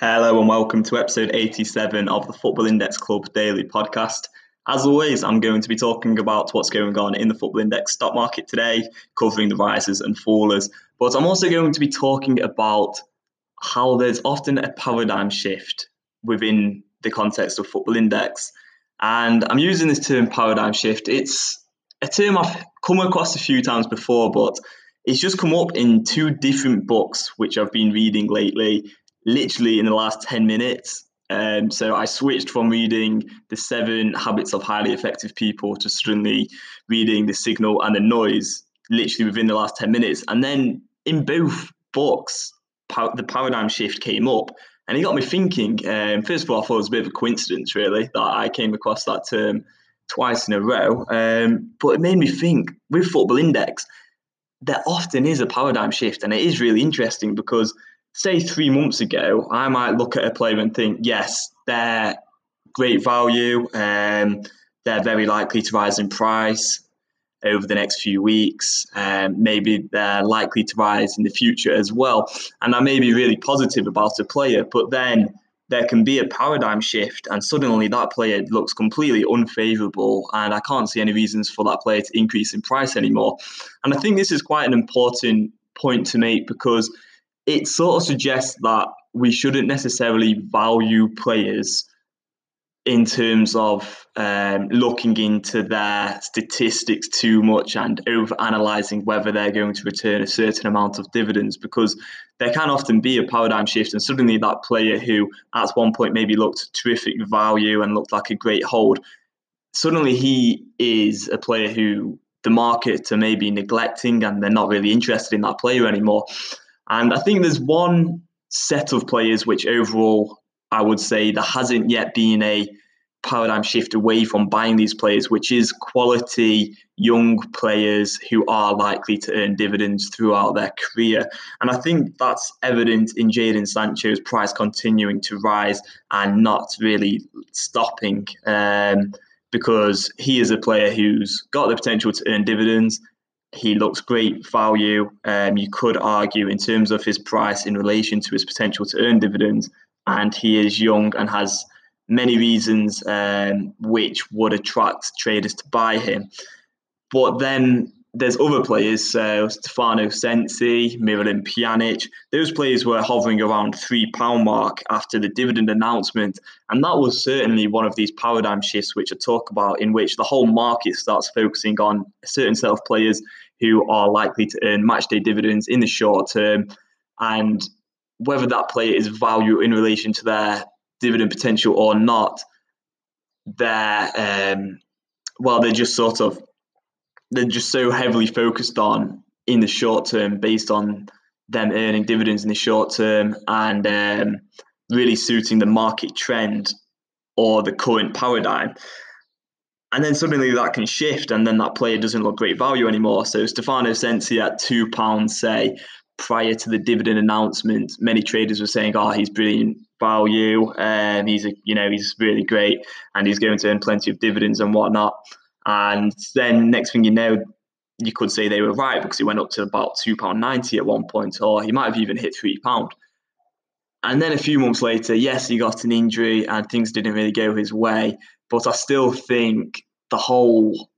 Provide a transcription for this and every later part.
Hello and welcome to episode 87 of the Football Index Club Daily Podcast. As always, I'm going to be talking about what's going on in the Football Index stock market today, covering the rises and fallers. But I'm also going to be talking about how there's often a paradigm shift within the context of Football Index. And I'm using this term paradigm shift. It's a term I've come across a few times before, but it's just come up in two different books which I've been reading lately literally in the last 10 minutes. Um, so I switched from reading the seven habits of highly effective people to suddenly reading the signal and the noise literally within the last 10 minutes. And then in both books, the paradigm shift came up and it got me thinking. Um, first of all, I thought it was a bit of a coincidence, really, that I came across that term twice in a row. Um, but it made me think with Football Index, there often is a paradigm shift. And it is really interesting because say three months ago, I might look at a player and think, yes, they're great value. Um, they're very likely to rise in price over the next few weeks. Um, maybe they're likely to rise in the future as well. And I may be really positive about a player, but then there can be a paradigm shift and suddenly that player looks completely unfavorable and I can't see any reasons for that player to increase in price anymore. And I think this is quite an important point to make because it sort of suggests that we shouldn't necessarily value players in terms of um, looking into their statistics too much and over analyzing whether they're going to return a certain amount of dividends because there can often be a paradigm shift and suddenly that player who at one point maybe looked terrific value and looked like a great hold suddenly he is a player who the market are maybe neglecting and they're not really interested in that player anymore and I think there's one set of players which overall I would say there hasn't yet been a paradigm shift away from buying these players, which is quality young players who are likely to earn dividends throughout their career. And I think that's evident in Jadon Sancho's price continuing to rise and not really stopping. Um, because he is a player who's got the potential to earn dividends he looks great value. Um, you could argue in terms of his price in relation to his potential to earn dividends, and he is young and has many reasons um, which would attract traders to buy him. But then there's other players, so Stefano Sensi, Miralem Pjanic. Those players were hovering around three pound mark after the dividend announcement, and that was certainly one of these paradigm shifts which I talk about, in which the whole market starts focusing on a certain set of players who are likely to earn matchday dividends in the short term, and whether that player is value in relation to their dividend potential or not, they're um, well, they're just sort of they're just so heavily focused on in the short term based on them earning dividends in the short term and um, really suiting the market trend or the current paradigm. And then suddenly that can shift, and then that player doesn't look great value anymore. So Stefano Sensi at two pounds, say, prior to the dividend announcement, many traders were saying, "Oh, he's brilliant value, and he's a, you know he's really great, and he's going to earn plenty of dividends and whatnot." And then next thing you know, you could say they were right because he went up to about £2.90 at one point, or he might have even hit £3. And then a few months later, yes, he got an injury and things didn't really go his way. But I still think the whole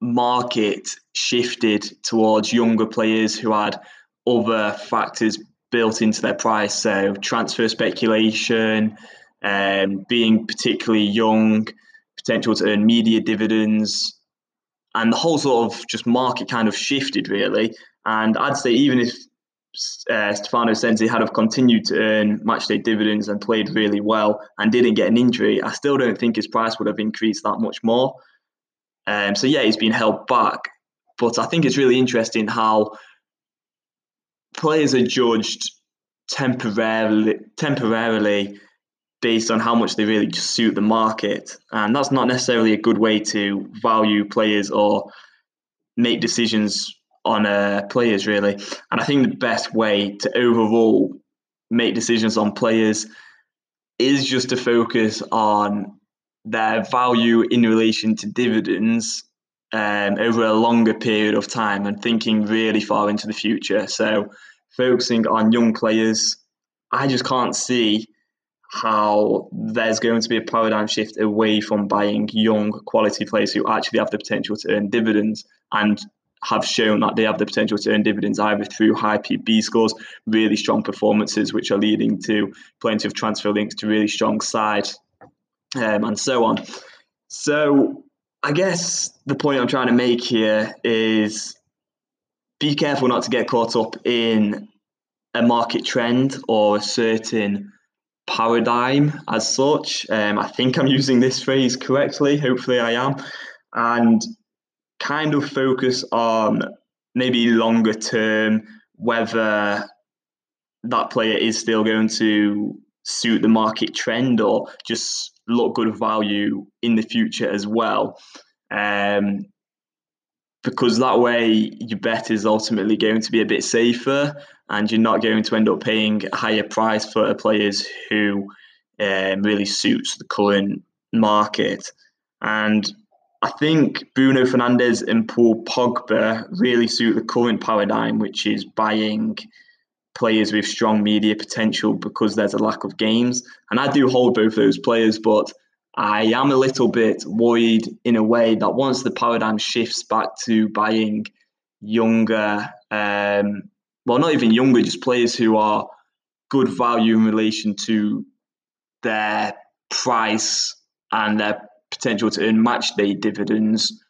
market shifted towards younger players who had other factors built into their price. So transfer speculation, um, being particularly young, potential to earn media dividends, and the whole sort of just market kind of shifted really. And I'd say even if uh, Stefano Sensi had have continued to earn matchday dividends and played really well and didn't get an injury, I still don't think his price would have increased that much more. Um, so yeah, he's been held back, but I think it's really interesting how players are judged temporarily temporarily based on how much they really just suit the market. And that's not necessarily a good way to value players or make decisions on uh, players, really. And I think the best way to overall make decisions on players is just to focus on their value in relation to dividends um, over a longer period of time and thinking really far into the future. So, focusing on young players, I just can't see how there's going to be a paradigm shift away from buying young quality players who actually have the potential to earn dividends and have shown that they have the potential to earn dividends either through high PB scores, really strong performances, which are leading to plenty of transfer links to really strong side, um, and so on. So, I guess the point I'm trying to make here is be careful not to get caught up in a market trend or a certain paradigm as such. Um, I think I'm using this phrase correctly. Hopefully, I am. And kind of focus on maybe longer term whether that player is still going to suit the market trend or just look good value in the future as well. Um, because that way your bet is ultimately going to be a bit safer and you're not going to end up paying a higher price for players who um, really suits the current market. And I think Bruno Fernandes and Paul Pogba really suit the current paradigm, which is buying players with strong media potential because there's a lack of games. And I do hold both those players, but I am a little bit worried in a way that once the paradigm shifts back to buying younger, um, well, not even younger, just players who are good value in relation to their price and their potential to earn match day dividends.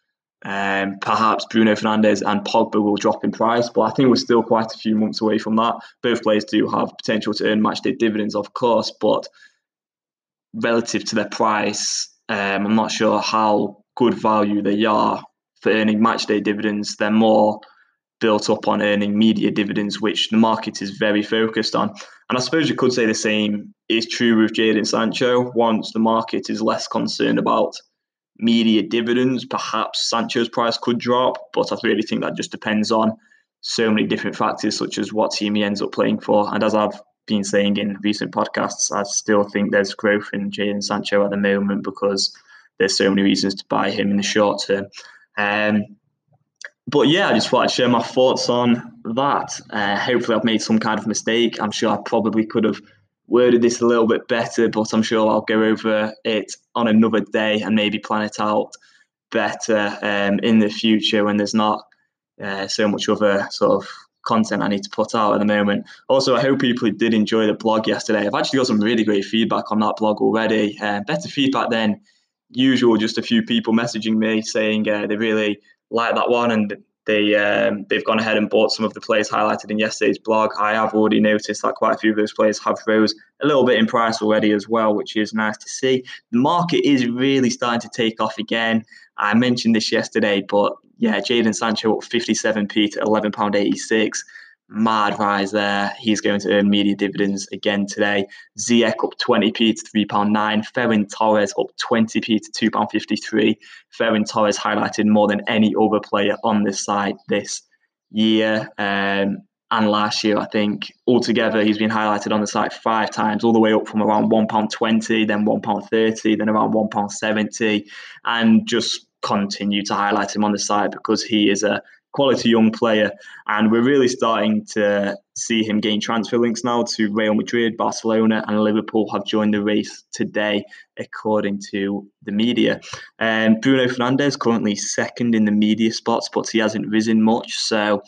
Um, perhaps Bruno Fernandes and Pogba will drop in price, but I think we're still quite a few months away from that. Both players do have potential to earn match day dividends, of course, but relative to their price, um, I'm not sure how good value they are for earning match day dividends. They're more built up on earning media dividends, which the market is very focused on. And I suppose you could say the same is true with Jadon Sancho. Once the market is less concerned about media dividends, perhaps Sancho's price could drop. But I really think that just depends on so many different factors, such as what team he ends up playing for. And as I've been saying in recent podcasts, I still think there's growth in Jadon Sancho at the moment because there's so many reasons to buy him in the short term. Um, but yeah, I just thought I'd share my thoughts on that. Uh, hopefully, I've made some kind of mistake. I'm sure I probably could have worded this a little bit better, but I'm sure I'll go over it on another day and maybe plan it out better um, in the future when there's not uh, so much other sort of content I need to put out at the moment. Also, I hope people did enjoy the blog yesterday. I've actually got some really great feedback on that blog already. Uh, better feedback than usual. Just a few people messaging me saying uh, they really like that one and they um, they've gone ahead and bought some of the players highlighted in yesterday's blog. I have already noticed that quite a few of those players have rose a little bit in price already as well, which is nice to see. The market is really starting to take off again. I mentioned this yesterday, but yeah, Jadon Sancho up 57p to £11.86 mad rise there. He's going to earn media dividends again today. Ziyech up 20p to £3.9. Ferran Torres up 20p to £2.53. Ferran Torres highlighted more than any other player on this side this year. Um, and last year, I think altogether he's been highlighted on the site five times, all the way up from around £1.20, then £1.30, then around £1.70, and just continue to highlight him on the side because he is a quality young player. And we're really starting to see him gain transfer links now to Real Madrid, Barcelona, and Liverpool have joined the race today, according to the media. Um, Bruno Fernandes currently second in the media spots, but he hasn't risen much. So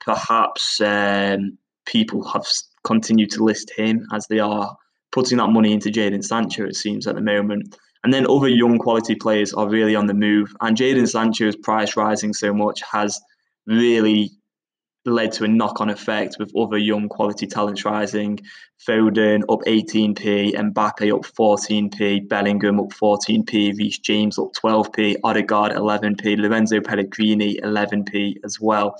perhaps um, people have continued to list him as they are putting that money into Jadon Sancho, it seems, at the moment. And then other young quality players are really on the move. And Jadon Sancho's price rising so much has really led to a knock-on effect with other young quality talents rising. Foden up 18p, Mbappe up 14p, Bellingham up 14p, Reece James up 12p, Odegaard 11p, Lorenzo Pellegrini 11p as well.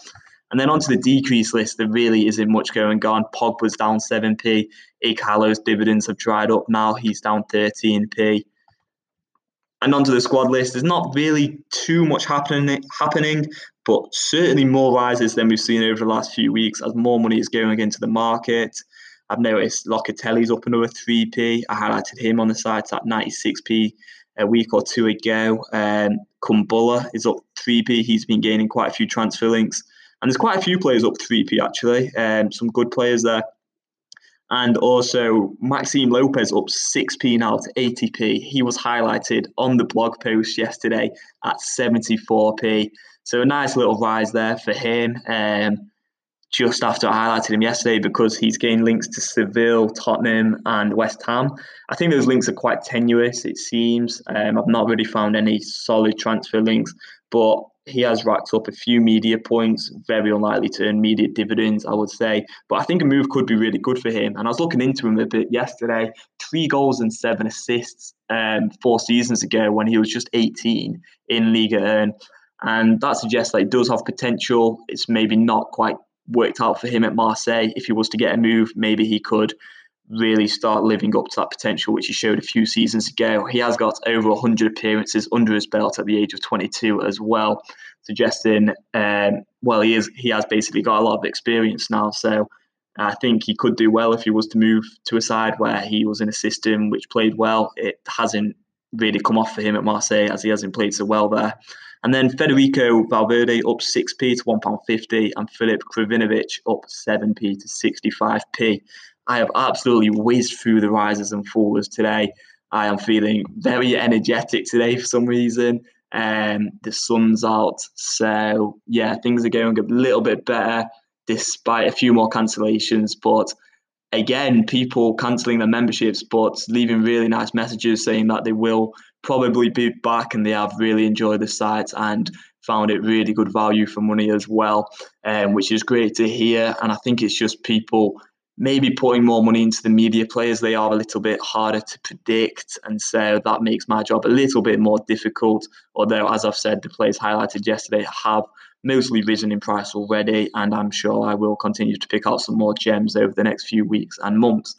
And then onto the decrease list, there really isn't much going on. Pogba's down 7p. Ighalo's dividends have dried up now. He's down 13p and onto the squad list. There's not really too much happening, happening, but certainly more rises than we've seen over the last few weeks as more money is going into the market. I've noticed Locatelli's up another 3p. I highlighted him on the site at 96p a week or two ago. Um, Kumbulla is up 3p. He's been gaining quite a few transfer links. And there's quite a few players up 3p actually. Um, some good players there. And also, Maxime Lopez up 6p now to 80p. He was highlighted on the blog post yesterday at 74p. So a nice little rise there for him. Um, just after I highlighted him yesterday because he's gained links to Seville, Tottenham, and West Ham. I think those links are quite tenuous, it seems. Um, I've not really found any solid transfer links, but he has racked up a few media points, very unlikely to earn media dividends, I would say. But I think a move could be really good for him. And I was looking into him a bit yesterday. Three goals and seven assists um, four seasons ago when he was just 18 in Liga 1. And that suggests that he does have potential. It's maybe not quite worked out for him at Marseille. If he was to get a move, maybe he could really start living up to that potential which he showed a few seasons ago. He has got over 100 appearances under his belt at the age of 22 as well, suggesting um, well he is he has basically got a lot of experience now. So I think he could do well if he was to move to a side where he was in a system which played well. It hasn't really come off for him at Marseille as he hasn't played so well there. And then Federico Valverde up 6p to £1.50 and Filip Krovinovic up 7p to 65p. I have absolutely whizzed through the rises and falls today. I am feeling very energetic today for some reason. Um, the sun's out, so yeah, things are going a little bit better despite a few more cancellations. But again, people cancelling their memberships, but leaving really nice messages saying that they will probably be back and they have really enjoyed the site and found it really good value for money as well, um, which is great to hear. And I think it's just people maybe putting more money into the media players. They are a little bit harder to predict. And so that makes my job a little bit more difficult. Although, as I've said, the players highlighted yesterday have mostly risen in price already. And I'm sure I will continue to pick out some more gems over the next few weeks and months.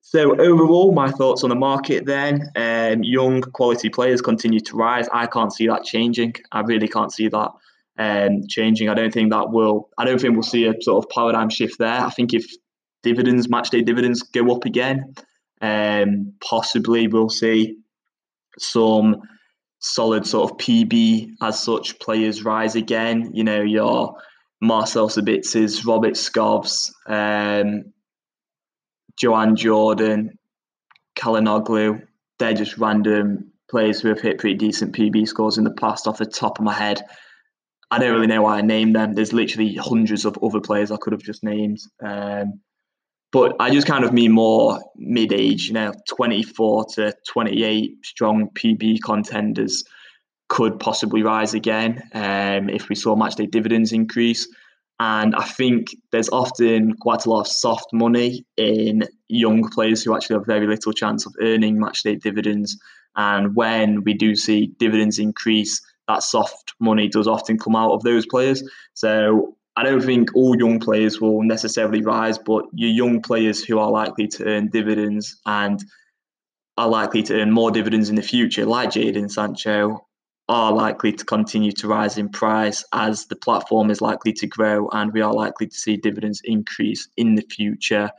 So overall, my thoughts on the market then, um, young quality players continue to rise. I can't see that changing. I really can't see that um, changing. I don't think that will. I don't think we'll see a sort of paradigm shift there. I think if dividends, match day dividends, go up again, um, possibly we'll see some solid sort of PB as such players rise again. You know your Marcel Sabitzes, Robert Skovs. Um, Joan Jordan, Calhanoglu, they're just random players who have hit pretty decent PB scores in the past off the top of my head. I don't really know why I named them. There's literally hundreds of other players I could have just named. Um, but I just kind of mean more mid age, you know, 24 to 28 strong PB contenders could possibly rise again um, if we saw matchday dividends increase. And I think there's often quite a lot of soft money in young players who actually have very little chance of earning matchday dividends. And when we do see dividends increase, that soft money does often come out of those players. So I don't think all young players will necessarily rise, but your young players who are likely to earn dividends and are likely to earn more dividends in the future, like Jadon Sancho, are likely to continue to rise in price as the platform is likely to grow and we are likely to see dividends increase in the future,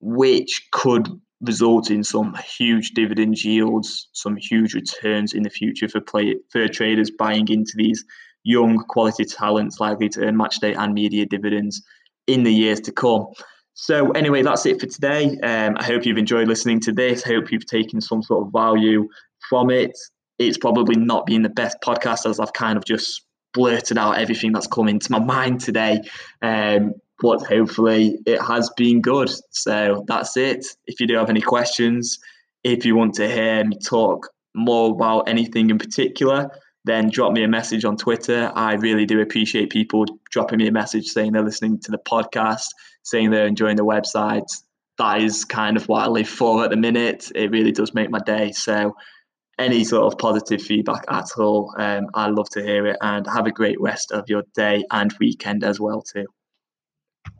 which could result in some huge dividend yields, some huge returns in the future for play for traders buying into these young quality talents likely to earn matchday and media dividends in the years to come. So anyway, that's it for today. Um, I hope you've enjoyed listening to this. I hope you've taken some sort of value from it it's probably not been the best podcast as I've kind of just blurted out everything that's come into my mind today. Um, but hopefully it has been good. So that's it. If you do have any questions, if you want to hear me talk more about anything in particular, then drop me a message on Twitter. I really do appreciate people dropping me a message saying they're listening to the podcast, saying they're enjoying the website. That is kind of what I live for at the minute. It really does make my day. So any sort of positive feedback at all. Um, I love to hear it and have a great rest of your day and weekend as well too.